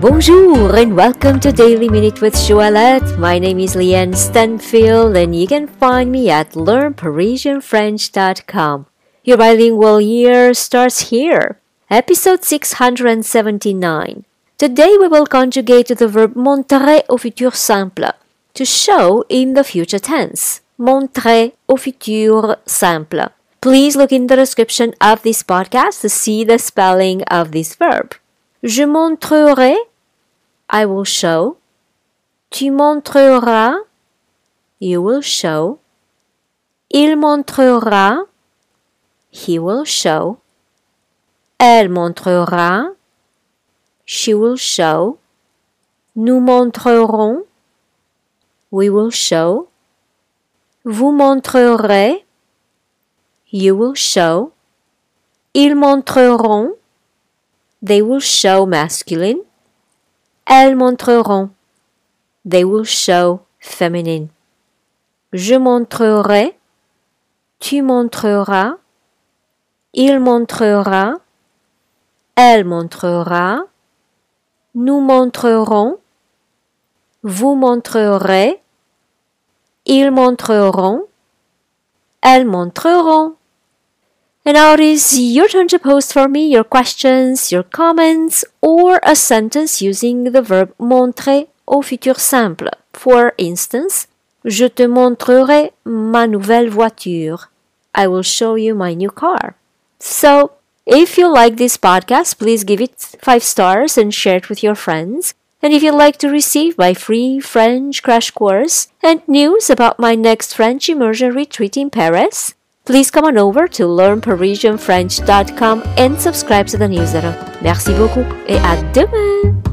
Bonjour and welcome to Daily Minute with Joëlette. My name is Leanne Stanfield and you can find me at learnparisianfrench.com. Your bilingual year starts here. Episode 679. Today we will conjugate the verb montrer au futur simple, to show in the future tense. Montrer au futur simple. Please look in the description of this podcast to see the spelling of this verb. Je montrerai, I will show. Tu montreras, you will show. Il montrera, he will show. Elle montrera, she will show. Nous montrerons, we will show. Vous montrerez, you will show. Ils montreront, they will show masculine. Elles montreront, they will show feminine. Je montrerai, tu montreras, il montrera, elle montrera, nous montrerons, vous montrerez, ils montreront, elles montreront. And now it is your turn to post for me your questions, your comments, or a sentence using the verb montrer au futur simple. For instance, je te montrerai ma nouvelle voiture. I will show you my new car. So, if you like this podcast, please give it 5 stars and share it with your friends. And if you'd like to receive my free French crash course and news about my next French immersion retreat in Paris, please come on over to learnparisianfrench.com and subscribe to the newsletter. Merci beaucoup et à demain!